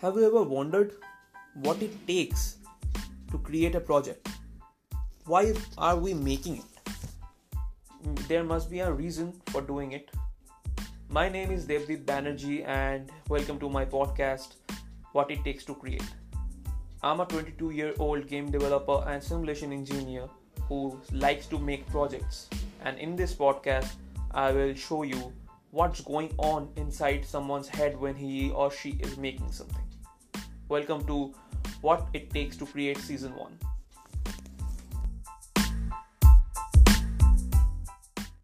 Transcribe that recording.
Have you ever wondered what it takes to create a project? Why are we making it? Mm, there must be a reason for doing it. My name is Devdeep Banerjee, and welcome to my podcast, What It Takes to Create. I'm a 22 year old game developer and simulation engineer who likes to make projects. And in this podcast, I will show you what's going on inside someone's head when he or she is making something. Welcome to What It Takes to Create Season 1.